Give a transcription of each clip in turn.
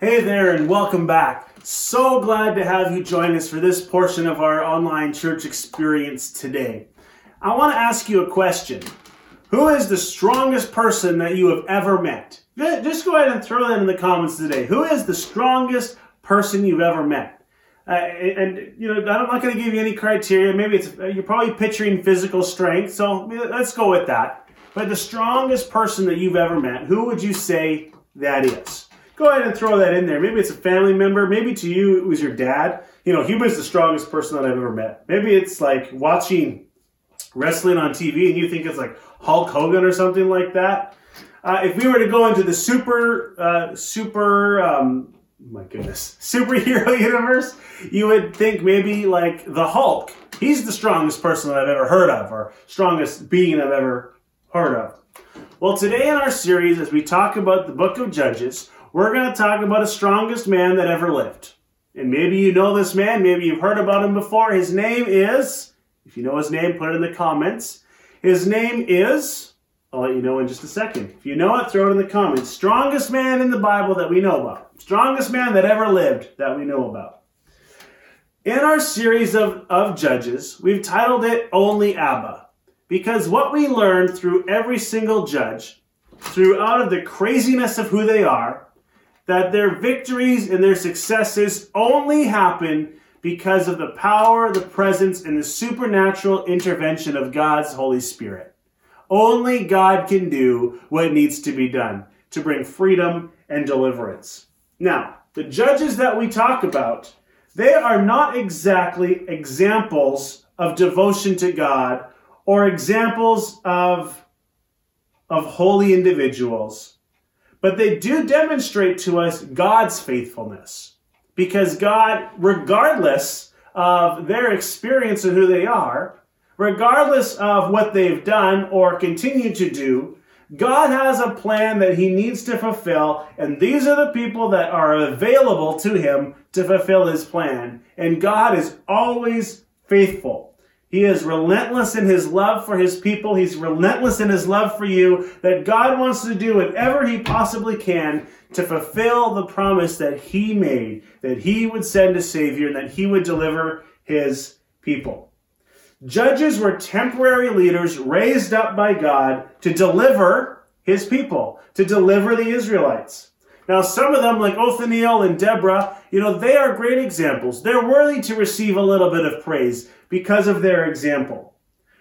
Hey there, and welcome back. So glad to have you join us for this portion of our online church experience today. I want to ask you a question Who is the strongest person that you have ever met? Just go ahead and throw that in the comments today. Who is the strongest person you've ever met? Uh, and you know, I'm not going to give you any criteria. Maybe it's you're probably picturing physical strength, so let's go with that. But the strongest person that you've ever met, who would you say that is? Go ahead and throw that in there. Maybe it's a family member. Maybe to you it was your dad. You know, he was the strongest person that I've ever met. Maybe it's like watching wrestling on TV and you think it's like Hulk Hogan or something like that. Uh, if we were to go into the super, uh, super, um, my goodness, superhero universe, you would think maybe like the Hulk. He's the strongest person that I've ever heard of, or strongest being I've ever heard of. Well, today in our series, as we talk about the book of Judges, we're going to talk about the strongest man that ever lived. And maybe you know this man, maybe you've heard about him before. His name is, if you know his name, put it in the comments. His name is, I'll let you know in just a second. If you know it, throw it in the comments. Strongest man in the Bible that we know about. Strongest man that ever lived that we know about. In our series of, of Judges, we've titled it Only Abba. Because what we learn through every single judge, throughout of the craziness of who they are, that their victories and their successes only happen because of the power, the presence, and the supernatural intervention of God's Holy Spirit. Only God can do what needs to be done to bring freedom and deliverance. Now, the judges that we talk about, they are not exactly examples of devotion to God or examples of, of holy individuals but they do demonstrate to us God's faithfulness. Because God, regardless of their experience and who they are, regardless of what they've done or continue to do, God has a plan that he needs to fulfill, and these are the people that are available to him to fulfill his plan. And God is always faithful. He is relentless in his love for his people. He's relentless in his love for you. That God wants to do whatever he possibly can to fulfill the promise that he made, that he would send a Savior and that he would deliver his people. Judges were temporary leaders raised up by God to deliver his people, to deliver the Israelites. Now, some of them, like Othniel and Deborah, you know, they are great examples. They're worthy to receive a little bit of praise because of their example.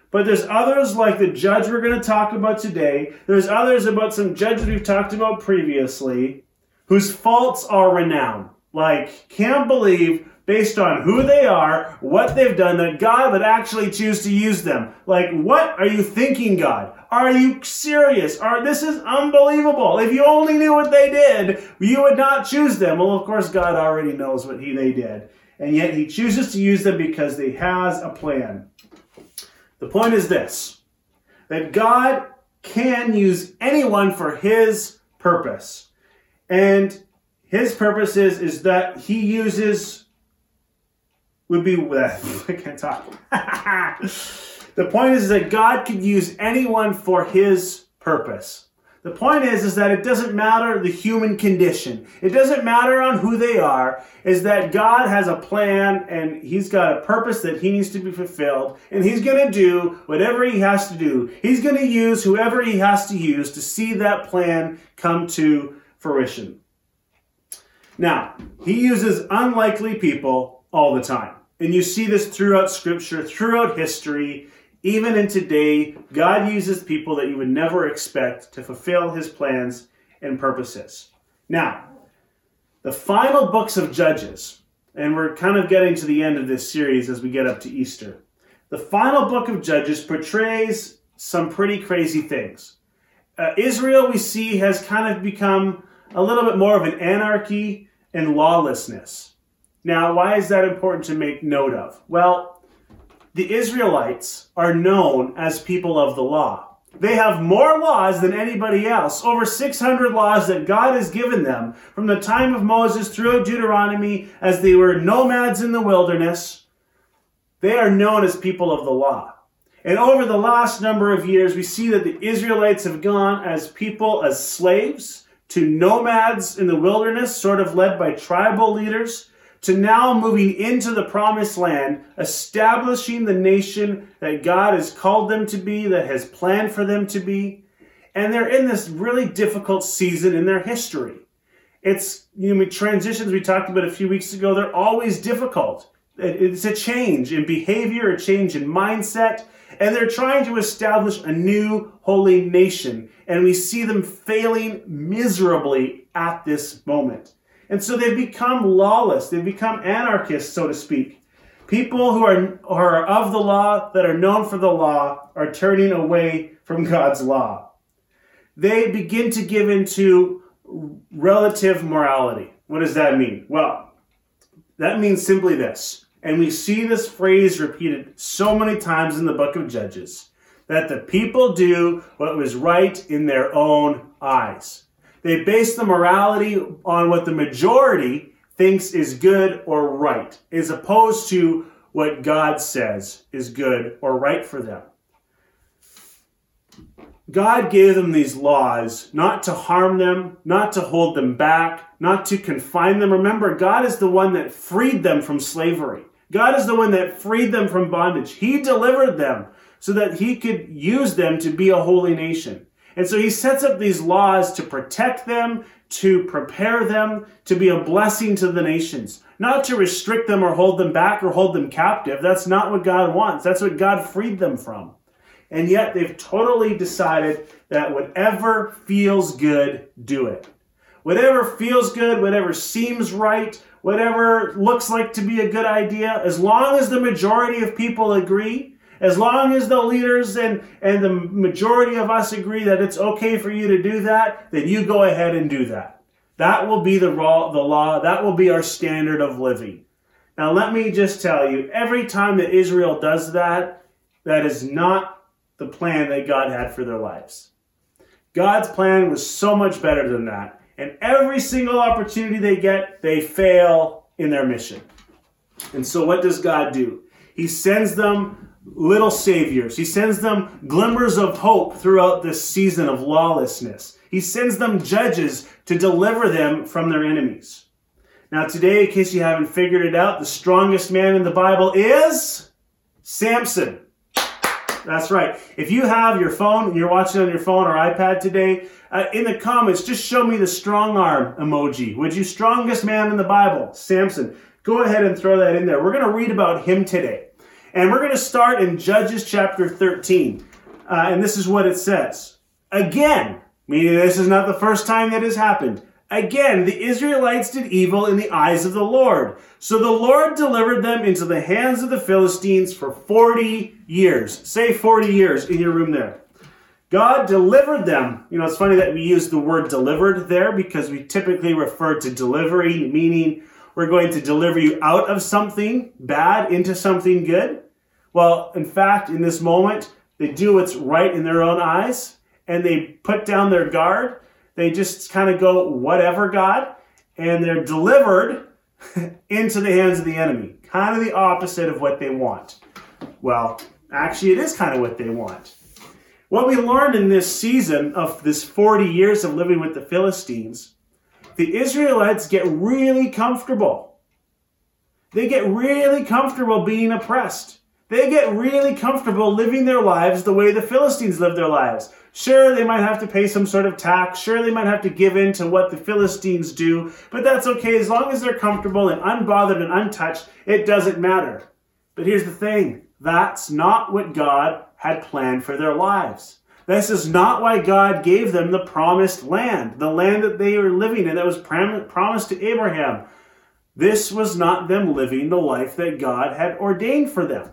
But there's others like the judge we're going to talk about today. There's others about some judges we've talked about previously whose faults are renowned. Like, can't believe based on who they are, what they've done, that God would actually choose to use them. Like, what are you thinking, God? Are you serious? Are this is unbelievable? If you only knew what they did, you would not choose them. Well, of course, God already knows what he they did and yet he chooses to use them because he has a plan. The point is this that God can use anyone for his purpose. And his purpose is, is that he uses would be I can't talk. the point is that God could use anyone for his purpose. The point is, is that it doesn't matter the human condition. It doesn't matter on who they are. Is that God has a plan and He's got a purpose that He needs to be fulfilled, and He's going to do whatever He has to do. He's going to use whoever He has to use to see that plan come to fruition. Now, He uses unlikely people all the time. And you see this throughout Scripture, throughout history. Even in today, God uses people that you would never expect to fulfill his plans and purposes. Now, the final books of Judges, and we're kind of getting to the end of this series as we get up to Easter. The final book of Judges portrays some pretty crazy things. Uh, Israel, we see, has kind of become a little bit more of an anarchy and lawlessness. Now, why is that important to make note of? Well, the Israelites are known as people of the law. They have more laws than anybody else, over 600 laws that God has given them from the time of Moses through Deuteronomy as they were nomads in the wilderness. They are known as people of the law. And over the last number of years, we see that the Israelites have gone as people, as slaves to nomads in the wilderness, sort of led by tribal leaders, to now moving into the promised land, establishing the nation that God has called them to be, that has planned for them to be. And they're in this really difficult season in their history. It's, you know, transitions we talked about a few weeks ago, they're always difficult. It's a change in behavior, a change in mindset, and they're trying to establish a new holy nation. And we see them failing miserably at this moment. And so they've become lawless. They've become anarchists, so to speak. People who are, are of the law, that are known for the law, are turning away from God's law. They begin to give into relative morality. What does that mean? Well, that means simply this. And we see this phrase repeated so many times in the book of Judges that the people do what was right in their own eyes. They base the morality on what the majority thinks is good or right, as opposed to what God says is good or right for them. God gave them these laws not to harm them, not to hold them back, not to confine them. Remember, God is the one that freed them from slavery. God is the one that freed them from bondage. He delivered them so that he could use them to be a holy nation. And so he sets up these laws to protect them, to prepare them, to be a blessing to the nations, not to restrict them or hold them back or hold them captive. That's not what God wants. That's what God freed them from. And yet they've totally decided that whatever feels good, do it. Whatever feels good, whatever seems right, whatever looks like to be a good idea, as long as the majority of people agree, as long as the leaders and, and the majority of us agree that it's okay for you to do that, then you go ahead and do that. That will be the law, the law. That will be our standard of living. Now, let me just tell you, every time that Israel does that, that is not the plan that God had for their lives. God's plan was so much better than that. And every single opportunity they get, they fail in their mission. And so, what does God do? He sends them little saviors. He sends them glimmers of hope throughout this season of lawlessness. He sends them judges to deliver them from their enemies. Now, today, in case you haven't figured it out, the strongest man in the Bible is Samson. That's right. If you have your phone, and you're watching on your phone or iPad today, uh, in the comments, just show me the strong arm emoji. Would you strongest man in the Bible? Samson. Go ahead and throw that in there. We're going to read about him today. And we're going to start in Judges chapter 13. Uh, and this is what it says. Again, meaning this is not the first time that has happened. Again, the Israelites did evil in the eyes of the Lord. So the Lord delivered them into the hands of the Philistines for 40 years. Say 40 years in your room there. God delivered them. You know, it's funny that we use the word delivered there because we typically refer to delivery, meaning we're going to deliver you out of something bad into something good. Well, in fact, in this moment, they do what's right in their own eyes and they put down their guard. They just kind of go, whatever, God, and they're delivered into the hands of the enemy. Kind of the opposite of what they want. Well, actually, it is kind of what they want. What we learned in this season of this 40 years of living with the Philistines, the Israelites get really comfortable. They get really comfortable being oppressed. They get really comfortable living their lives the way the Philistines live their lives. Sure, they might have to pay some sort of tax. Sure, they might have to give in to what the Philistines do, but that's okay. As long as they're comfortable and unbothered and untouched, it doesn't matter. But here's the thing that's not what God had planned for their lives. This is not why God gave them the promised land, the land that they were living in that was promised to Abraham. This was not them living the life that God had ordained for them.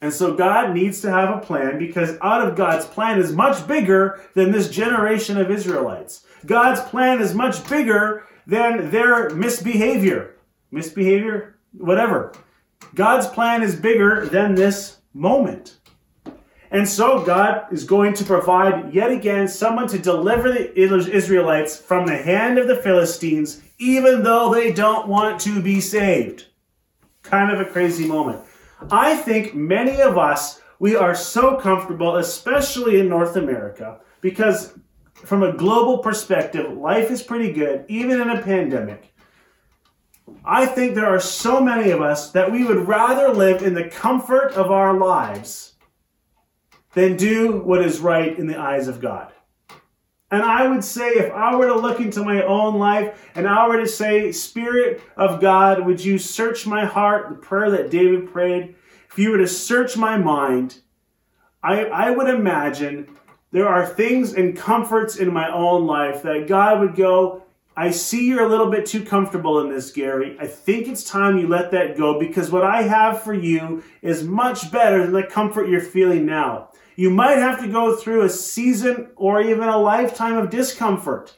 And so God needs to have a plan because out of God's plan is much bigger than this generation of Israelites. God's plan is much bigger than their misbehavior. Misbehavior? Whatever. God's plan is bigger than this moment. And so God is going to provide yet again someone to deliver the Israelites from the hand of the Philistines, even though they don't want to be saved. Kind of a crazy moment. I think many of us, we are so comfortable, especially in North America, because from a global perspective, life is pretty good, even in a pandemic. I think there are so many of us that we would rather live in the comfort of our lives than do what is right in the eyes of God. And I would say, if I were to look into my own life and I were to say, Spirit of God, would you search my heart, the prayer that David prayed, if you were to search my mind, I, I would imagine there are things and comforts in my own life that God would go, I see you're a little bit too comfortable in this, Gary. I think it's time you let that go because what I have for you is much better than the comfort you're feeling now. You might have to go through a season or even a lifetime of discomfort.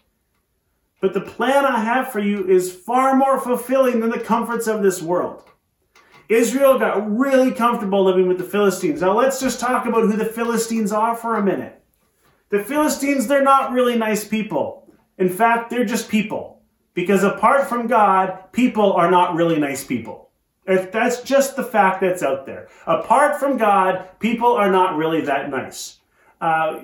But the plan I have for you is far more fulfilling than the comforts of this world. Israel got really comfortable living with the Philistines. Now let's just talk about who the Philistines are for a minute. The Philistines, they're not really nice people. In fact, they're just people. Because apart from God, people are not really nice people. That's just the fact that's out there. Apart from God, people are not really that nice. Uh,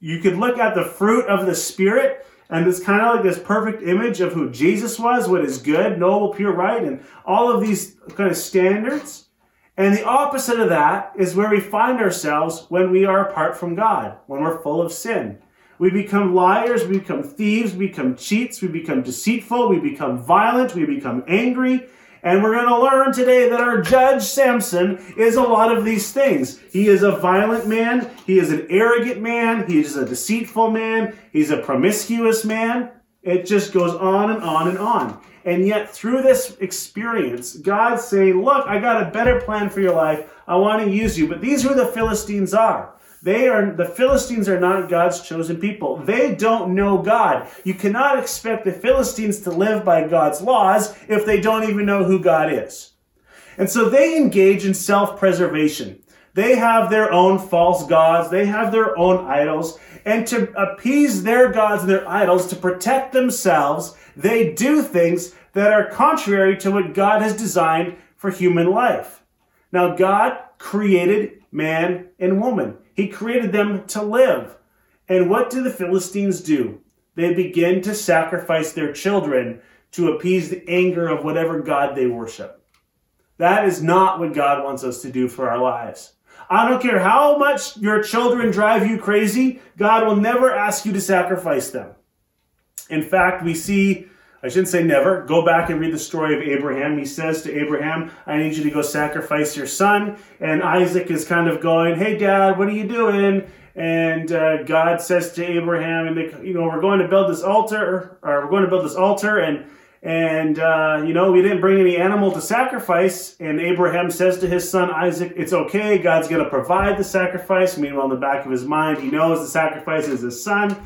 you could look at the fruit of the Spirit, and it's kind of like this perfect image of who Jesus was, what is good, noble, pure, right, and all of these kind of standards. And the opposite of that is where we find ourselves when we are apart from God, when we're full of sin. We become liars, we become thieves, we become cheats, we become deceitful, we become violent, we become angry. And we're going to learn today that our judge, Samson, is a lot of these things. He is a violent man, he is an arrogant man, he is a deceitful man, he's a promiscuous man. It just goes on and on and on. And yet, through this experience, God's saying, Look, I got a better plan for your life. I want to use you. But these are who the Philistines are. They are, the Philistines are not God's chosen people. They don't know God. You cannot expect the Philistines to live by God's laws if they don't even know who God is. And so they engage in self-preservation. They have their own false gods. They have their own idols. And to appease their gods and their idols, to protect themselves, they do things that are contrary to what God has designed for human life. Now, God created man and woman. He created them to live. And what do the Philistines do? They begin to sacrifice their children to appease the anger of whatever God they worship. That is not what God wants us to do for our lives. I don't care how much your children drive you crazy, God will never ask you to sacrifice them. In fact, we see, I shouldn't say never, go back and read the story of Abraham. He says to Abraham, I need you to go sacrifice your son. And Isaac is kind of going, Hey, dad, what are you doing? And uh, God says to Abraham, and they, you know, we're going to build this altar, or we're going to build this altar, and and, uh, you know, we didn't bring any animal to sacrifice. And Abraham says to his son Isaac, It's okay. God's going to provide the sacrifice. Meanwhile, in the back of his mind, he knows the sacrifice is his son.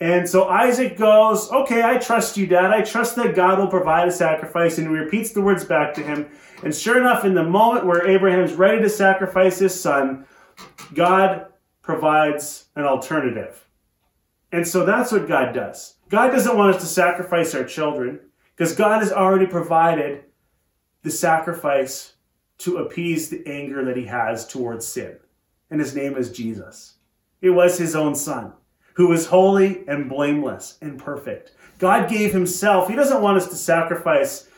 And so Isaac goes, Okay, I trust you, Dad. I trust that God will provide a sacrifice. And he repeats the words back to him. And sure enough, in the moment where Abraham's ready to sacrifice his son, God provides an alternative. And so that's what God does. God doesn't want us to sacrifice our children. Because God has already provided the sacrifice to appease the anger that he has towards sin. And his name is Jesus. It was his own son, who was holy and blameless and perfect. God gave himself. He doesn't want us to sacrifice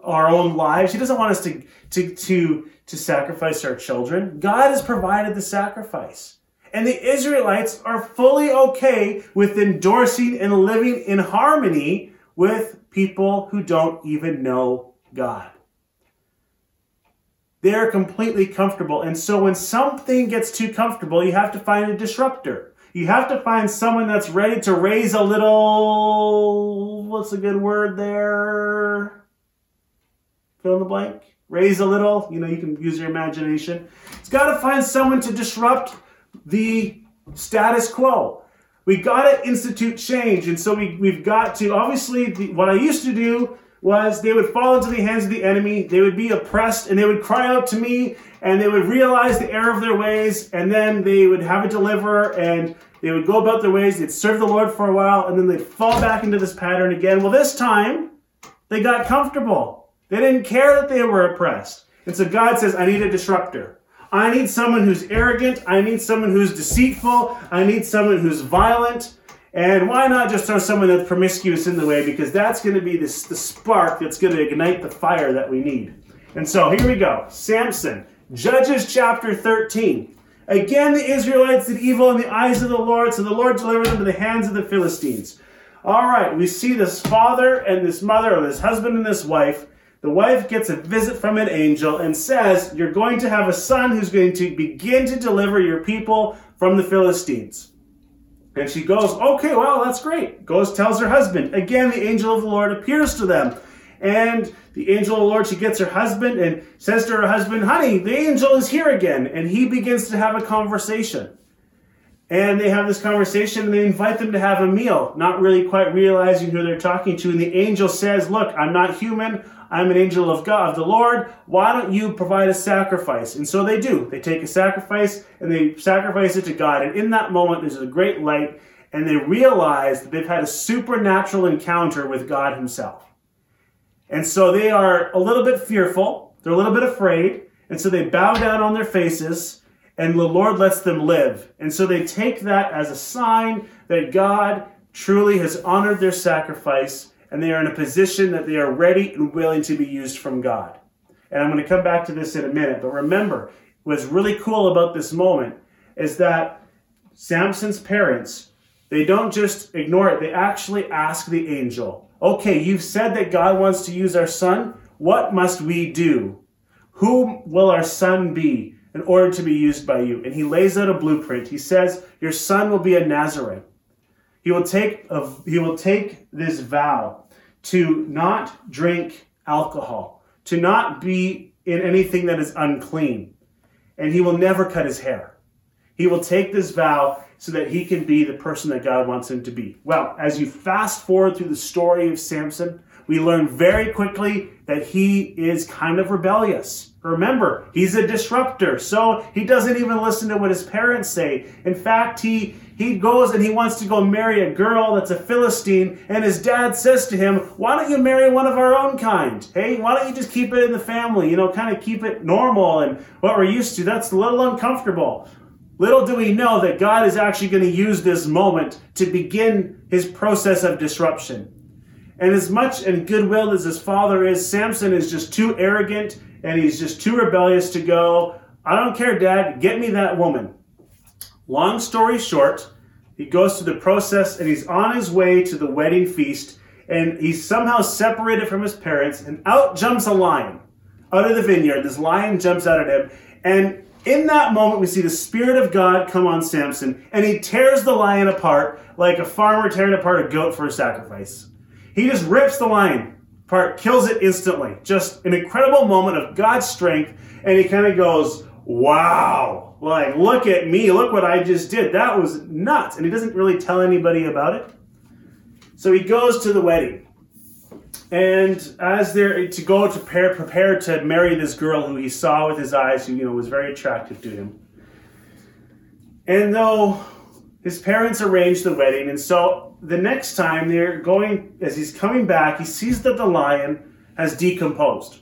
our own lives. He doesn't want us to, to, to, to sacrifice our children. God has provided the sacrifice. And the Israelites are fully okay with endorsing and living in harmony with people who don't even know God. They're completely comfortable. And so when something gets too comfortable, you have to find a disruptor. You have to find someone that's ready to raise a little, what's a good word there? Fill in the blank. Raise a little. You know, you can use your imagination. It's got to find someone to disrupt the status quo we got to institute change. And so we, we've got to, obviously, the, what I used to do was they would fall into the hands of the enemy, they would be oppressed, and they would cry out to me, and they would realize the error of their ways, and then they would have a deliverer, and they would go about their ways, they'd serve the Lord for a while, and then they'd fall back into this pattern again. Well, this time, they got comfortable. They didn't care that they were oppressed. And so God says, I need a disruptor. I need someone who's arrogant. I need someone who's deceitful. I need someone who's violent. And why not just throw someone that's promiscuous in the way? Because that's going to be this, the spark that's going to ignite the fire that we need. And so here we go Samson, Judges chapter 13. Again, the Israelites did evil in the eyes of the Lord, so the Lord delivered them to the hands of the Philistines. All right, we see this father and this mother, or this husband and this wife. The wife gets a visit from an angel and says, You're going to have a son who's going to begin to deliver your people from the Philistines. And she goes, Okay, well, that's great. Goes, tells her husband. Again, the angel of the Lord appears to them. And the angel of the Lord, she gets her husband and says to her husband, Honey, the angel is here again. And he begins to have a conversation. And they have this conversation and they invite them to have a meal, not really quite realizing who they're talking to. And the angel says, Look, I'm not human. I'm an angel of God, of the Lord. Why don't you provide a sacrifice? And so they do. They take a sacrifice and they sacrifice it to God. And in that moment, there's a great light, and they realize that they've had a supernatural encounter with God Himself. And so they are a little bit fearful. They're a little bit afraid. And so they bow down on their faces and the Lord lets them live. And so they take that as a sign that God truly has honored their sacrifice and they are in a position that they are ready and willing to be used from God. And I'm going to come back to this in a minute, but remember, what's really cool about this moment is that Samson's parents, they don't just ignore it, they actually ask the angel, okay, you've said that God wants to use our son. What must we do? Who will our son be? In order to be used by you. And he lays out a blueprint. He says, Your son will be a Nazarene. He will take a, he will take this vow to not drink alcohol, to not be in anything that is unclean, and he will never cut his hair. He will take this vow so that he can be the person that God wants him to be. Well, as you fast forward through the story of Samson, we learn very quickly that he is kind of rebellious. Remember, he's a disruptor, so he doesn't even listen to what his parents say. In fact, he he goes and he wants to go marry a girl that's a Philistine, and his dad says to him, Why don't you marry one of our own kind? Hey, why don't you just keep it in the family? You know, kind of keep it normal and what we're used to. That's a little uncomfortable. Little do we know that God is actually going to use this moment to begin his process of disruption. And as much and goodwill as his father is, Samson is just too arrogant and he's just too rebellious to go, I don't care, Dad, get me that woman. Long story short, he goes through the process and he's on his way to the wedding feast and he's somehow separated from his parents and out jumps a lion out of the vineyard. This lion jumps out at him and in that moment, we see the Spirit of God come on Samson, and he tears the lion apart like a farmer tearing apart a goat for a sacrifice. He just rips the lion apart, kills it instantly. Just an incredible moment of God's strength, and he kind of goes, Wow, like, look at me, look what I just did. That was nuts. And he doesn't really tell anybody about it. So he goes to the wedding. And as they're to go to prepare, prepare to marry this girl who he saw with his eyes, who you know was very attractive to him. And though his parents arranged the wedding, and so the next time they're going, as he's coming back, he sees that the lion has decomposed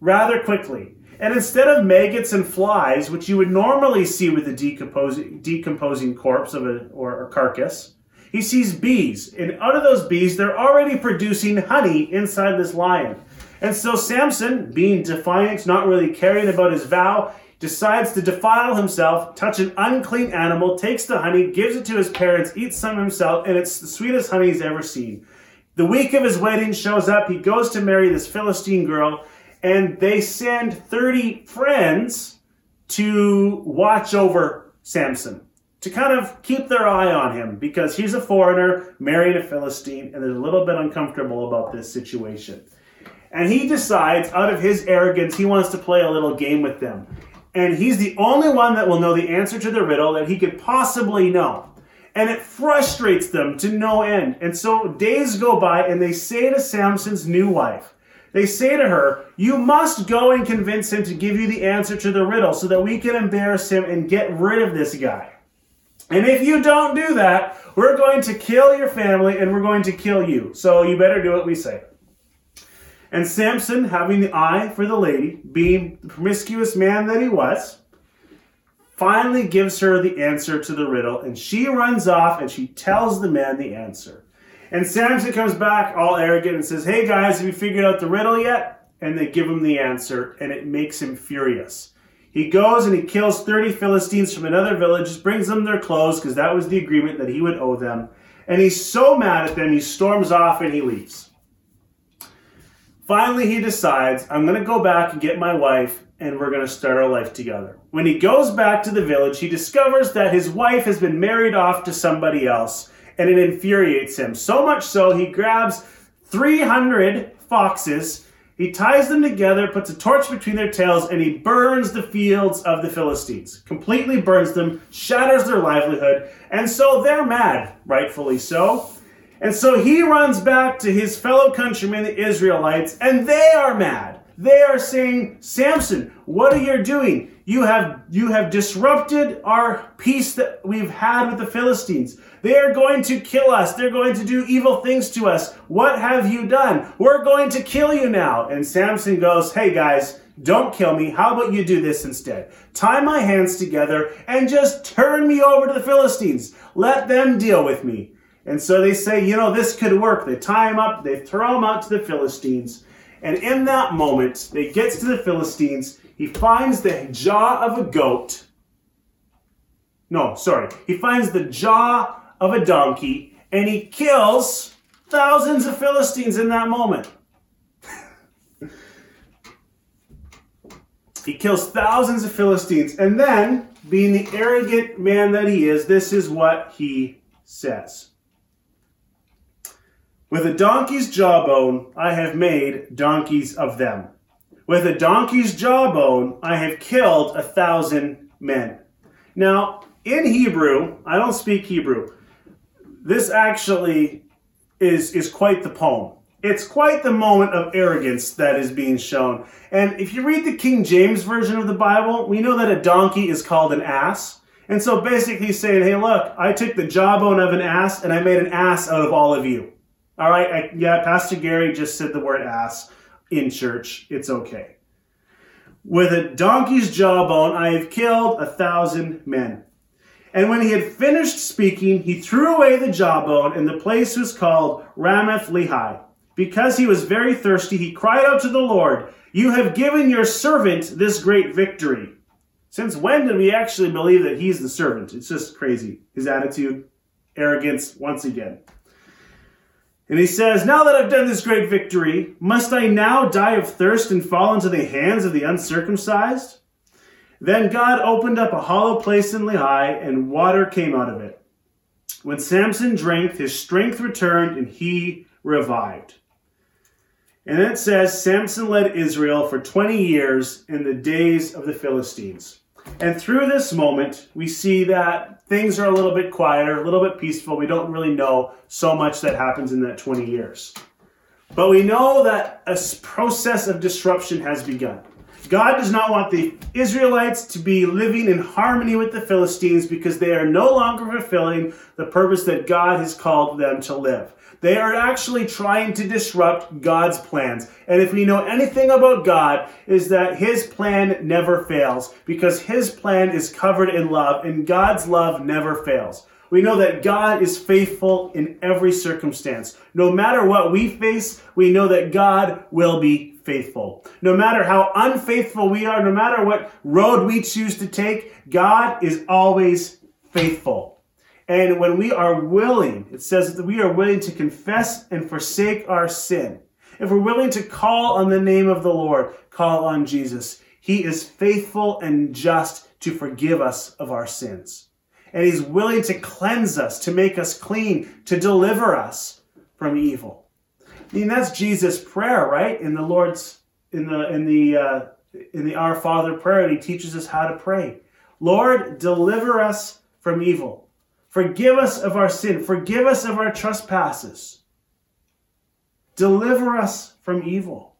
rather quickly. And instead of maggots and flies, which you would normally see with a decomposing, decomposing corpse of a, or a carcass, he sees bees. And out of those bees, they're already producing honey inside this lion. And so Samson, being defiant, not really caring about his vow, decides to defile himself, touch an unclean animal, takes the honey, gives it to his parents, eats some himself, and it's the sweetest honey he's ever seen. The week of his wedding shows up, he goes to marry this Philistine girl, and they send 30 friends to watch over Samson to kind of keep their eye on him because he's a foreigner marrying a Philistine and they're a little bit uncomfortable about this situation. And he decides, out of his arrogance, he wants to play a little game with them. And he's the only one that will know the answer to the riddle that he could possibly know. And it frustrates them to no end. And so days go by and they say to Samson's new wife, they say to her, You must go and convince him to give you the answer to the riddle so that we can embarrass him and get rid of this guy. And if you don't do that, we're going to kill your family and we're going to kill you. So you better do what we say. And Samson, having the eye for the lady, being the promiscuous man that he was, finally gives her the answer to the riddle, and she runs off and she tells the man the answer. And Samson comes back all arrogant and says, Hey guys, have you figured out the riddle yet? And they give him the answer, and it makes him furious. He goes and he kills 30 Philistines from another village, brings them their clothes, because that was the agreement that he would owe them. And he's so mad at them, he storms off and he leaves. Finally, he decides, I'm going to go back and get my wife, and we're going to start our life together. When he goes back to the village, he discovers that his wife has been married off to somebody else, and it infuriates him. So much so, he grabs 300 foxes, he ties them together, puts a torch between their tails, and he burns the fields of the Philistines. Completely burns them, shatters their livelihood, and so they're mad, rightfully so. And so he runs back to his fellow countrymen, the Israelites, and they are mad. They are saying, Samson, what are you doing? You have, you have disrupted our peace that we've had with the Philistines. They are going to kill us. They're going to do evil things to us. What have you done? We're going to kill you now. And Samson goes, Hey guys, don't kill me. How about you do this instead? Tie my hands together and just turn me over to the Philistines. Let them deal with me. And so they say, you know, this could work. They tie him up, they throw him out to the Philistines. And in that moment, they gets to the Philistines. He finds the jaw of a goat. No, sorry. He finds the jaw of a donkey and he kills thousands of Philistines in that moment. he kills thousands of Philistines. And then, being the arrogant man that he is, this is what he says. With a donkey's jawbone, I have made donkeys of them. With a donkey's jawbone, I have killed a thousand men. Now, in Hebrew, I don't speak Hebrew. This actually is, is quite the poem. It's quite the moment of arrogance that is being shown. And if you read the King James Version of the Bible, we know that a donkey is called an ass. And so basically he's saying, hey, look, I took the jawbone of an ass and I made an ass out of all of you. All right, I, yeah, Pastor Gary just said the word ass in church. It's okay. With a donkey's jawbone, I have killed a thousand men. And when he had finished speaking, he threw away the jawbone, and the place was called Ramath Lehi. Because he was very thirsty, he cried out to the Lord, You have given your servant this great victory. Since when did we actually believe that he's the servant? It's just crazy. His attitude, arrogance, once again. And he says, Now that I've done this great victory, must I now die of thirst and fall into the hands of the uncircumcised? Then God opened up a hollow place in Lehi, and water came out of it. When Samson drank, his strength returned, and he revived. And then it says, Samson led Israel for 20 years in the days of the Philistines. And through this moment, we see that things are a little bit quieter, a little bit peaceful. We don't really know so much that happens in that 20 years. But we know that a process of disruption has begun. God does not want the Israelites to be living in harmony with the Philistines because they are no longer fulfilling the purpose that God has called them to live. They are actually trying to disrupt God's plans. And if we know anything about God, is that his plan never fails because his plan is covered in love and God's love never fails. We know that God is faithful in every circumstance. No matter what we face, we know that God will be faithful. No matter how unfaithful we are, no matter what road we choose to take, God is always faithful. And when we are willing, it says that we are willing to confess and forsake our sin. If we're willing to call on the name of the Lord, call on Jesus, He is faithful and just to forgive us of our sins. And He's willing to cleanse us, to make us clean, to deliver us from evil. I mean, that's Jesus' prayer, right? In the Lord's, in the, in the, uh, in the Our Father prayer, He teaches us how to pray. Lord, deliver us from evil. Forgive us of our sin. Forgive us of our trespasses. Deliver us from evil.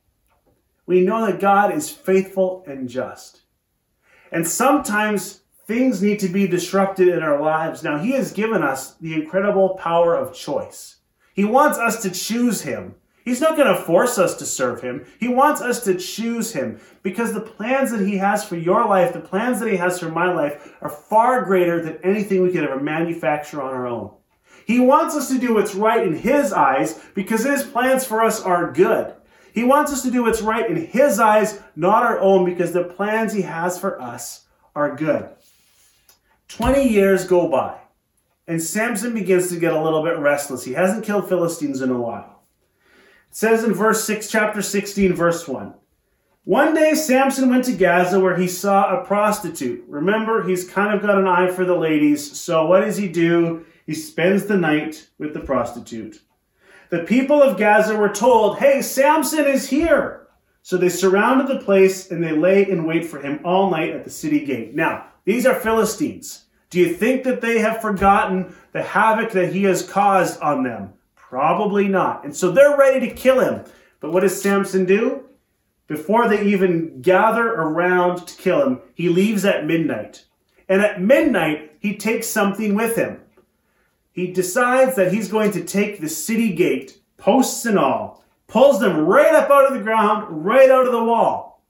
We know that God is faithful and just. And sometimes things need to be disrupted in our lives. Now, He has given us the incredible power of choice. He wants us to choose Him. He's not going to force us to serve him. He wants us to choose him because the plans that he has for your life, the plans that he has for my life, are far greater than anything we could ever manufacture on our own. He wants us to do what's right in his eyes because his plans for us are good. He wants us to do what's right in his eyes, not our own, because the plans he has for us are good. 20 years go by, and Samson begins to get a little bit restless. He hasn't killed Philistines in a while. Says in verse 6, chapter 16, verse 1. One day Samson went to Gaza where he saw a prostitute. Remember, he's kind of got an eye for the ladies, so what does he do? He spends the night with the prostitute. The people of Gaza were told, Hey, Samson is here. So they surrounded the place and they lay in wait for him all night at the city gate. Now, these are Philistines. Do you think that they have forgotten the havoc that he has caused on them? Probably not. And so they're ready to kill him. But what does Samson do? Before they even gather around to kill him, he leaves at midnight. And at midnight, he takes something with him. He decides that he's going to take the city gate, posts and all, pulls them right up out of the ground, right out of the wall.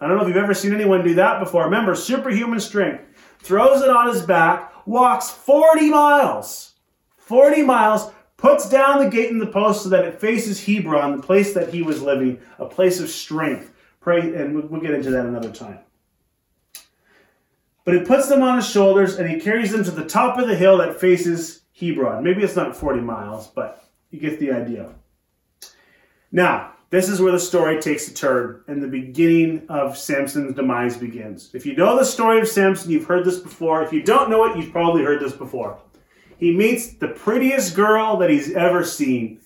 I don't know if you've ever seen anyone do that before. Remember, superhuman strength. Throws it on his back, walks 40 miles. 40 miles puts down the gate and the post so that it faces Hebron, the place that he was living, a place of strength. Pray, and we'll get into that another time. But he puts them on his shoulders and he carries them to the top of the hill that faces Hebron. Maybe it's not 40 miles, but you get the idea. Now, this is where the story takes a turn and the beginning of Samson's demise begins. If you know the story of Samson, you've heard this before. If you don't know it, you've probably heard this before he meets the prettiest girl that he's ever seen.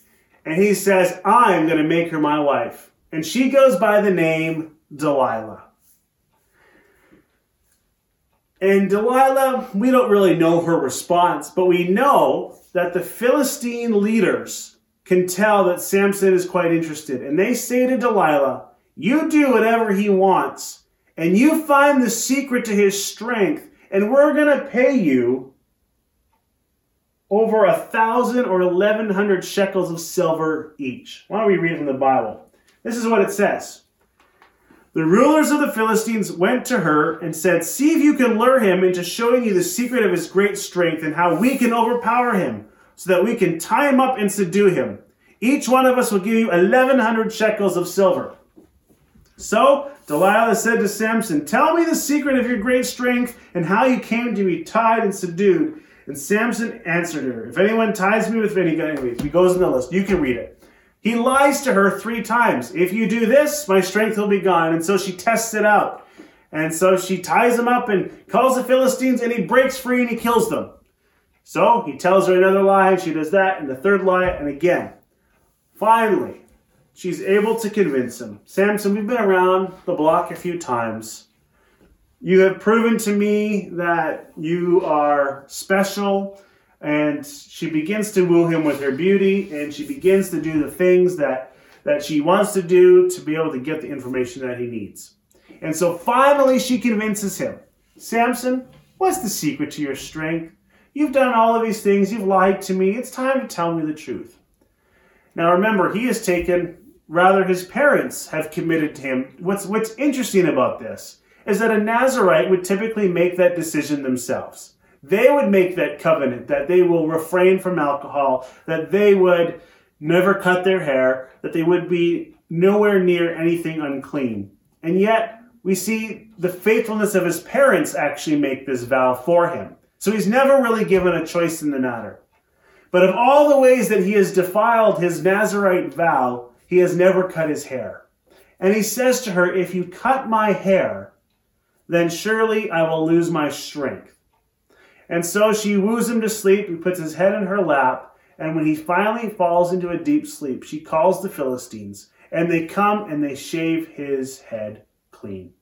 And he says, I'm going to make her my wife. And she goes by the name Delilah. And Delilah, we don't really know her response, but we know that the Philistine leaders can tell that Samson is quite interested. And they say to Delilah, You do whatever he wants, and you find the secret to his strength, and we're going to pay you over a thousand or eleven hundred shekels of silver each. Why don't we read from the Bible? This is what it says. The rulers of the Philistines went to her and said, See if you can lure him into showing you the secret of his great strength and how we can overpower him, so that we can tie him up and subdue him. Each one of us will give you 1,100 shekels of silver. So Delilah said to Samson, Tell me the secret of your great strength and how you came to be tied and subdued and Samson answered her, If anyone ties me with vinegar, anyways, he goes in the list. You can read it. He lies to her three times. If you do this, my strength will be gone. And so she tests it out. And so she ties him up and calls the Philistines, and he breaks free and he kills them. So he tells her another lie, and she does that, and the third lie, and again. Finally, she's able to convince him. Samson, we've been around the block a few times. You have proven to me that you are special. And she begins to woo him with her beauty, and she begins to do the things that, that she wants to do to be able to get the information that he needs. And so finally, she convinces him Samson, what's the secret to your strength? You've done all of these things, you've lied to me. It's time to tell me the truth. Now remember, he has taken, rather, his parents have committed to him. What's, what's interesting about this is that a Nazarite would typically make that decision themselves. They would make that covenant that they will refrain from alcohol, that they would never cut their hair, that they would be nowhere near anything unclean. And yet, we see the faithfulness of his parents actually make this vow for him. So he's never really given a choice in the matter. But of all the ways that he has defiled his Nazarite vow, he has never cut his hair. And he says to her, If you cut my hair, then surely I will lose my strength. And so she woos him to sleep. He puts his head in her lap. And when he finally falls into a deep sleep, she calls the Philistines. And they come and they shave his head clean.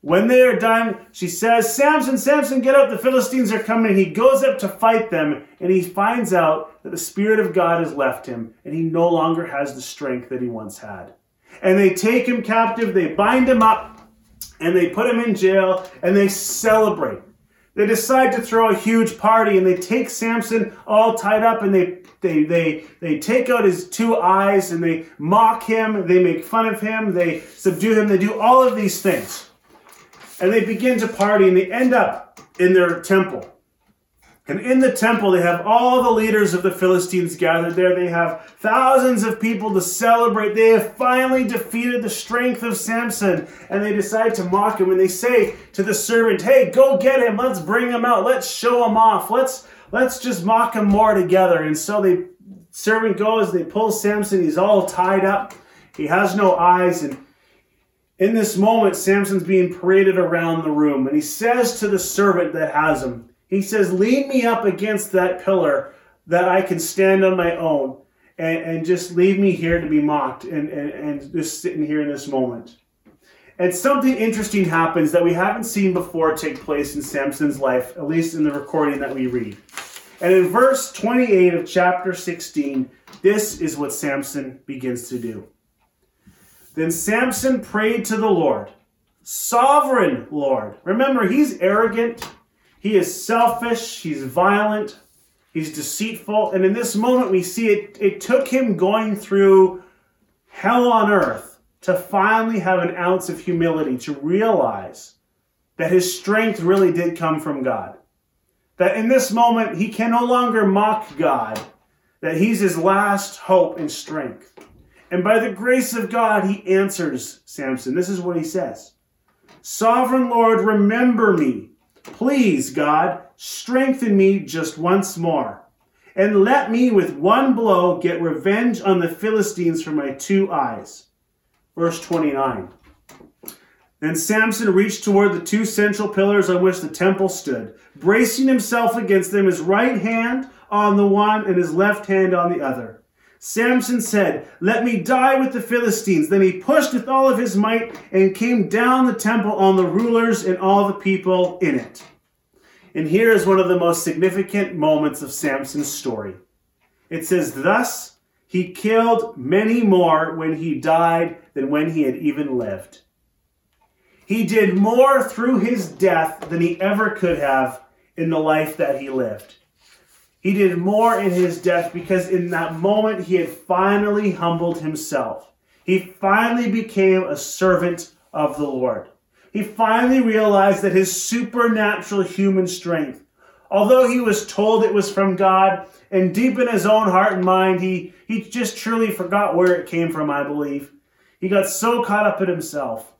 When they are done, she says, Samson, Samson, get up. The Philistines are coming. He goes up to fight them. And he finds out that the Spirit of God has left him. And he no longer has the strength that he once had. And they take him captive. They bind him up and they put him in jail and they celebrate They decide to throw a huge party and they take Samson all tied up and they they they they take out his two eyes and they mock him, they make fun of him, they subdue him, they do all of these things. And they begin to party and they end up in their temple. And in the temple, they have all the leaders of the Philistines gathered there. They have thousands of people to celebrate. They have finally defeated the strength of Samson. And they decide to mock him. And they say to the servant, Hey, go get him. Let's bring him out. Let's show him off. Let's, let's just mock him more together. And so the servant goes, they pull Samson. He's all tied up. He has no eyes. And in this moment, Samson's being paraded around the room. And he says to the servant that has him, he says, Lean me up against that pillar that I can stand on my own and, and just leave me here to be mocked and, and, and just sitting here in this moment. And something interesting happens that we haven't seen before take place in Samson's life, at least in the recording that we read. And in verse 28 of chapter 16, this is what Samson begins to do. Then Samson prayed to the Lord, Sovereign Lord. Remember, he's arrogant, he is selfish, he's violent, he's deceitful. And in this moment, we see it, it took him going through hell on earth to finally have an ounce of humility, to realize that his strength really did come from God. That in this moment, he can no longer mock God, that he's his last hope and strength. And by the grace of God, he answers Samson. This is what he says Sovereign Lord, remember me Please, God, strengthen me just once more, and let me with one blow get revenge on the Philistines for my two eyes. Verse 29. Then Samson reached toward the two central pillars on which the temple stood, bracing himself against them, his right hand on the one and his left hand on the other. Samson said, Let me die with the Philistines. Then he pushed with all of his might and came down the temple on the rulers and all the people in it. And here is one of the most significant moments of Samson's story. It says, Thus he killed many more when he died than when he had even lived. He did more through his death than he ever could have in the life that he lived. He did more in his death because in that moment he had finally humbled himself. He finally became a servant of the Lord. He finally realized that his supernatural human strength, although he was told it was from God, and deep in his own heart and mind, he, he just truly forgot where it came from, I believe. He got so caught up in himself.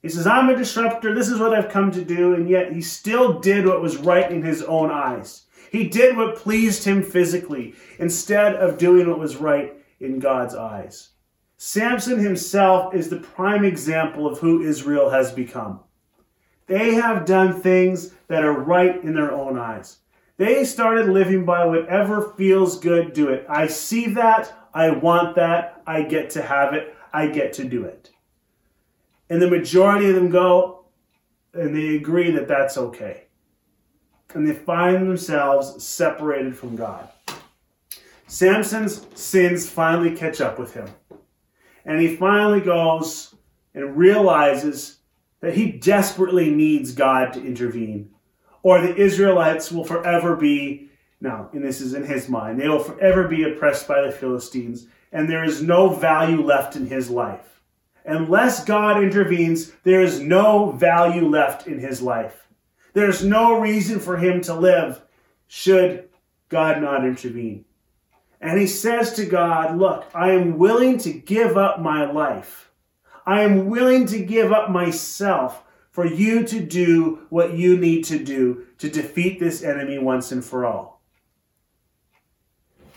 He says, I'm a disruptor, this is what I've come to do, and yet he still did what was right in his own eyes. He did what pleased him physically instead of doing what was right in God's eyes. Samson himself is the prime example of who Israel has become. They have done things that are right in their own eyes. They started living by whatever feels good, do it. I see that, I want that, I get to have it, I get to do it. And the majority of them go and they agree that that's okay and they find themselves separated from God. Samson's sins finally catch up with him. And he finally goes and realizes that he desperately needs God to intervene, or the Israelites will forever be, now, and this is in his mind, they will forever be oppressed by the Philistines, and there is no value left in his life. Unless God intervenes, there is no value left in his life. There's no reason for him to live should God not intervene. And he says to God, Look, I am willing to give up my life. I am willing to give up myself for you to do what you need to do to defeat this enemy once and for all.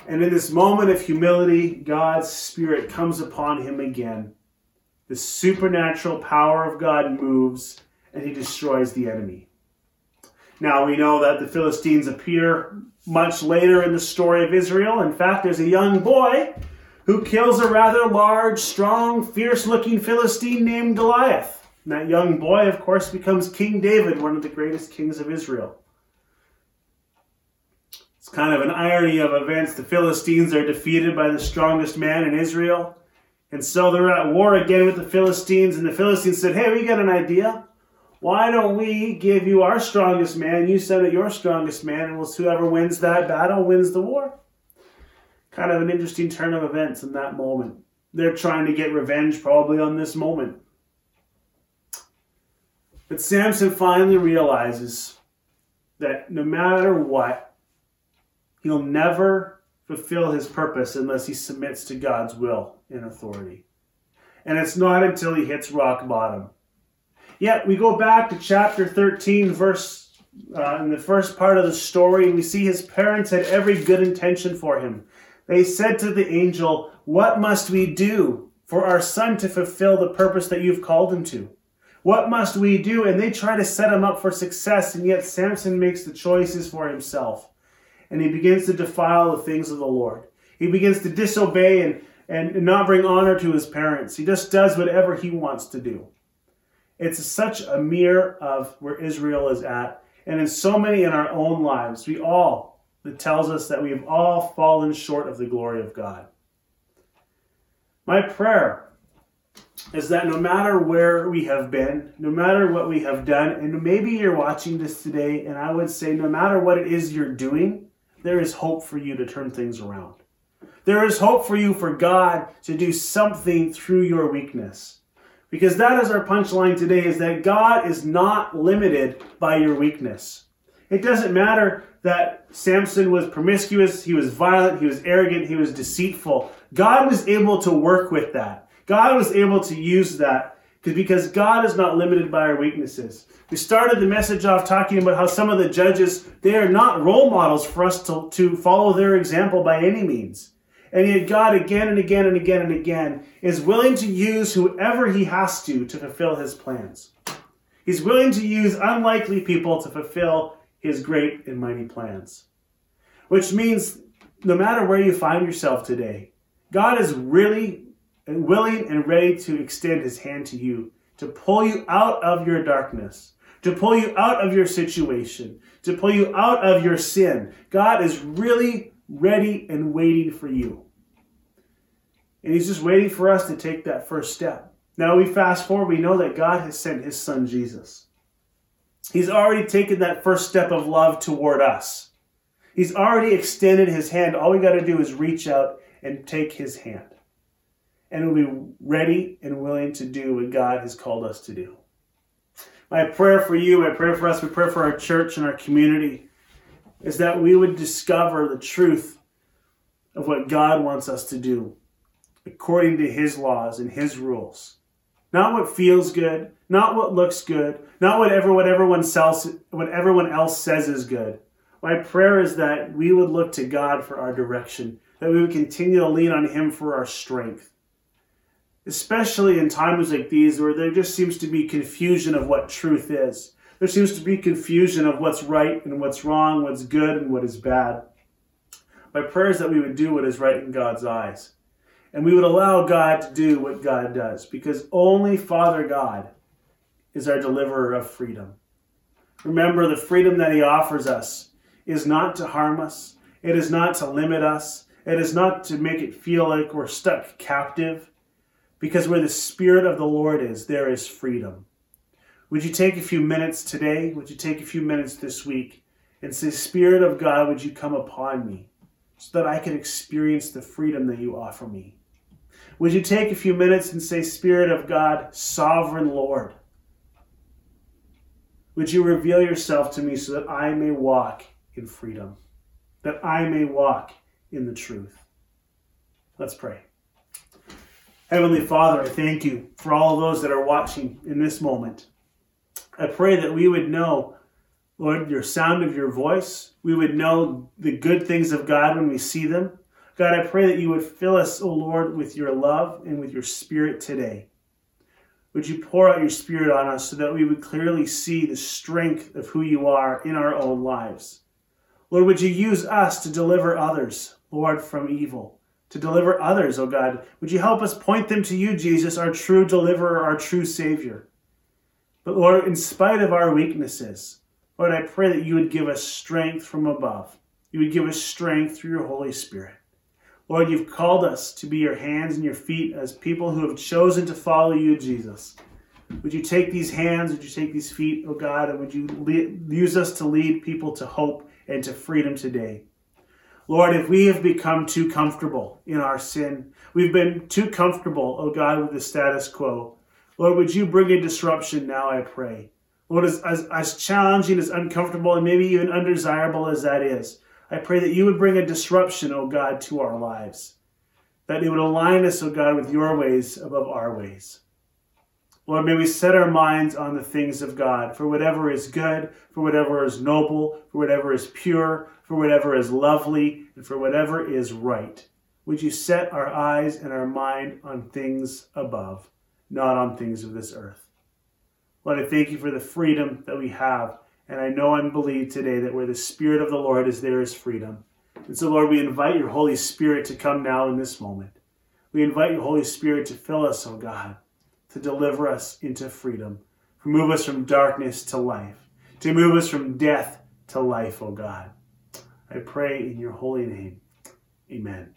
And in this moment of humility, God's Spirit comes upon him again. The supernatural power of God moves and he destroys the enemy. Now we know that the Philistines appear much later in the story of Israel. In fact, there's a young boy who kills a rather large, strong, fierce looking Philistine named Goliath. And that young boy, of course, becomes King David, one of the greatest kings of Israel. It's kind of an irony of events. The Philistines are defeated by the strongest man in Israel. And so they're at war again with the Philistines. And the Philistines said, Hey, we got an idea. Why don't we give you our strongest man? You send it your strongest man, and whoever wins that battle wins the war. Kind of an interesting turn of events in that moment. They're trying to get revenge probably on this moment. But Samson finally realizes that no matter what, he'll never fulfill his purpose unless he submits to God's will and authority. And it's not until he hits rock bottom. Yet we go back to chapter 13, verse uh, in the first part of the story, we see his parents had every good intention for him. They said to the angel, What must we do for our son to fulfill the purpose that you've called him to? What must we do? And they try to set him up for success, and yet Samson makes the choices for himself. And he begins to defile the things of the Lord. He begins to disobey and, and not bring honor to his parents. He just does whatever he wants to do. It's such a mirror of where Israel is at. And in so many in our own lives, we all, it tells us that we've all fallen short of the glory of God. My prayer is that no matter where we have been, no matter what we have done, and maybe you're watching this today, and I would say no matter what it is you're doing, there is hope for you to turn things around. There is hope for you for God to do something through your weakness. Because that is our punchline today is that God is not limited by your weakness. It doesn't matter that Samson was promiscuous, he was violent, he was arrogant, he was deceitful. God was able to work with that. God was able to use that because God is not limited by our weaknesses. We started the message off talking about how some of the judges, they are not role models for us to, to follow their example by any means. And yet God again and again and again and again is willing to use whoever he has to to fulfill his plans. He's willing to use unlikely people to fulfill his great and mighty plans. Which means no matter where you find yourself today, God is really willing and ready to extend his hand to you, to pull you out of your darkness, to pull you out of your situation, to pull you out of your sin. God is really ready and waiting for you. And he's just waiting for us to take that first step. Now we fast forward, we know that God has sent his son Jesus. He's already taken that first step of love toward us. He's already extended his hand. All we got to do is reach out and take his hand. And we'll be ready and willing to do what God has called us to do. My prayer for you, my prayer for us, my prayer for our church and our community is that we would discover the truth of what God wants us to do according to His laws and His rules. Not what feels good, not what looks good, not whatever what everyone else, what everyone else says is good. My prayer is that we would look to God for our direction, that we would continue to lean on Him for our strength. Especially in times like these where there just seems to be confusion of what truth is. There seems to be confusion of what's right and what's wrong, what's good and what is bad. My prayer is that we would do what is right in God's eyes. And we would allow God to do what God does, because only Father God is our deliverer of freedom. Remember, the freedom that He offers us is not to harm us, it is not to limit us, it is not to make it feel like we're stuck captive, because where the Spirit of the Lord is, there is freedom. Would you take a few minutes today? Would you take a few minutes this week and say, Spirit of God, would you come upon me so that I can experience the freedom that you offer me? Would you take a few minutes and say, Spirit of God, sovereign Lord, would you reveal yourself to me so that I may walk in freedom, that I may walk in the truth? Let's pray. Heavenly Father, I thank you for all those that are watching in this moment. I pray that we would know, Lord, your sound of your voice. We would know the good things of God when we see them. God, I pray that you would fill us, O oh Lord, with your love and with your spirit today. Would you pour out your spirit on us so that we would clearly see the strength of who you are in our own lives? Lord, would you use us to deliver others, Lord, from evil? To deliver others, O oh God. Would you help us point them to you, Jesus, our true deliverer, our true Savior? But Lord, in spite of our weaknesses, Lord, I pray that you would give us strength from above. You would give us strength through your Holy Spirit. Lord, you've called us to be your hands and your feet as people who have chosen to follow you, Jesus. Would you take these hands, would you take these feet, oh God, and would you use us to lead people to hope and to freedom today? Lord, if we have become too comfortable in our sin, we've been too comfortable, oh God, with the status quo. Lord, would you bring a disruption now, I pray. Lord, as, as, as challenging, as uncomfortable, and maybe even undesirable as that is, I pray that you would bring a disruption, oh God, to our lives. That it would align us, oh God, with your ways above our ways. Lord, may we set our minds on the things of God, for whatever is good, for whatever is noble, for whatever is pure, for whatever is lovely, and for whatever is right. Would you set our eyes and our mind on things above, not on things of this earth? Lord, I thank you for the freedom that we have. And I know and believe today that where the Spirit of the Lord is, there is freedom. And so, Lord, we invite your Holy Spirit to come now in this moment. We invite your Holy Spirit to fill us, oh God to deliver us into freedom, to move us from darkness to life, to move us from death to life, O oh God. I pray in your holy name. Amen.